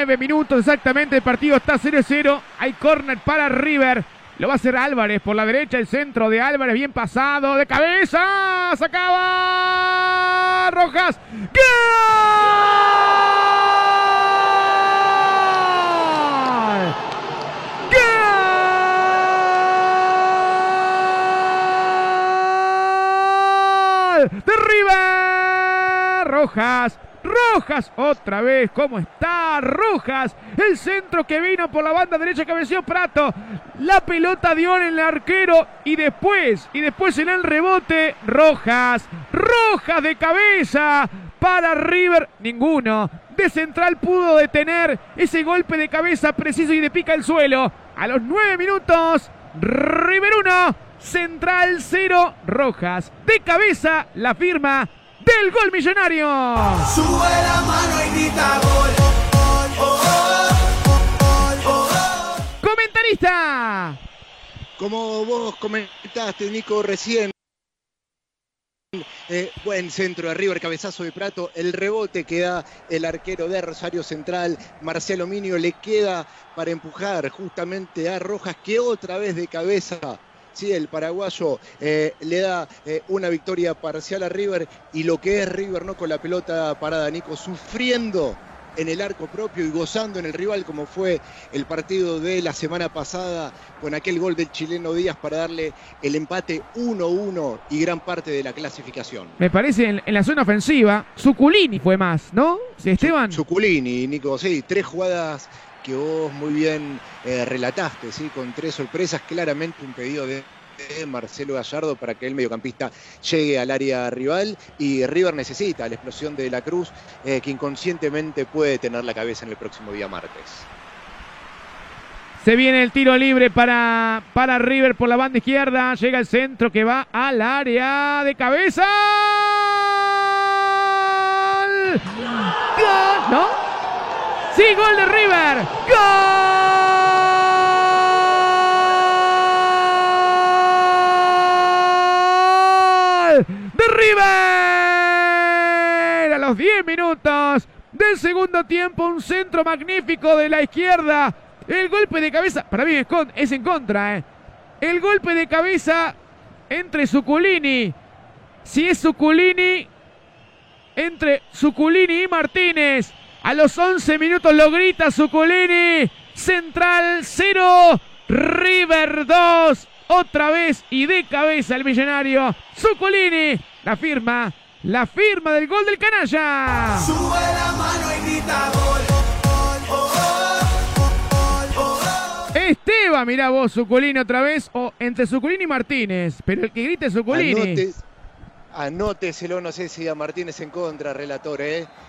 Nueve minutos exactamente. El partido está 0-0. Hay córner para River. Lo va a hacer Álvarez por la derecha. El centro de Álvarez bien pasado. De cabeza. Sacaba Rojas. ¡Gol! ¡De River! Rojas. Rojas otra vez, ¿cómo está? Rojas, el centro que vino por la banda derecha cabeció Prato. La pelota dio en el arquero y después, y después en el rebote, Rojas. Rojas de cabeza para River, ninguno. De central pudo detener ese golpe de cabeza preciso y de pica el suelo. A los nueve minutos, River 1, Central 0, Rojas. De cabeza la firma del gol millonario. Sube la mano y grita gol. Oh, oh, oh, Comentarista. Como vos comentaste, Nico, recién. Eh, buen centro de River, cabezazo de Prato, el rebote que da el arquero de Rosario Central, Marcelo Minio, le queda para empujar justamente a Rojas, que otra vez de cabeza Sí, el paraguayo eh, le da eh, una victoria parcial a River y lo que es River no con la pelota parada, Nico, sufriendo en el arco propio y gozando en el rival como fue el partido de la semana pasada con aquel gol del chileno Díaz para darle el empate 1-1 y gran parte de la clasificación. Me parece en, en la zona ofensiva, Suculini fue más, ¿no? Esteban. Suculini, Nico, sí, tres jugadas que vos muy bien eh, relataste, ¿sí? con tres sorpresas, claramente un pedido de Marcelo Gallardo para que el mediocampista llegue al área rival y River necesita la explosión de la Cruz eh, que inconscientemente puede tener la cabeza en el próximo día martes. Se viene el tiro libre para, para River por la banda izquierda. Llega el centro que va al área de cabeza. ¡Gol! ¿No? Gol de River. ¡Gol! De River. A los 10 minutos del segundo tiempo, un centro magnífico de la izquierda. El golpe de cabeza, para mí es en contra, ¿eh? El golpe de cabeza entre Suculini. Si es Suculini, entre Suculini y Martínez. A los 11 minutos lo grita Suculini. Central 0, River 2. Otra vez y de cabeza el millonario. Suculini, la firma, la firma del gol del canalla. Sube la mano y grita gol. Esteban, mirá vos, Suculini otra vez. O entre Suculini y Martínez. Pero el que grite es Suculini. Anote, anóteselo, no sé si a Martínez en contra, relator, ¿eh?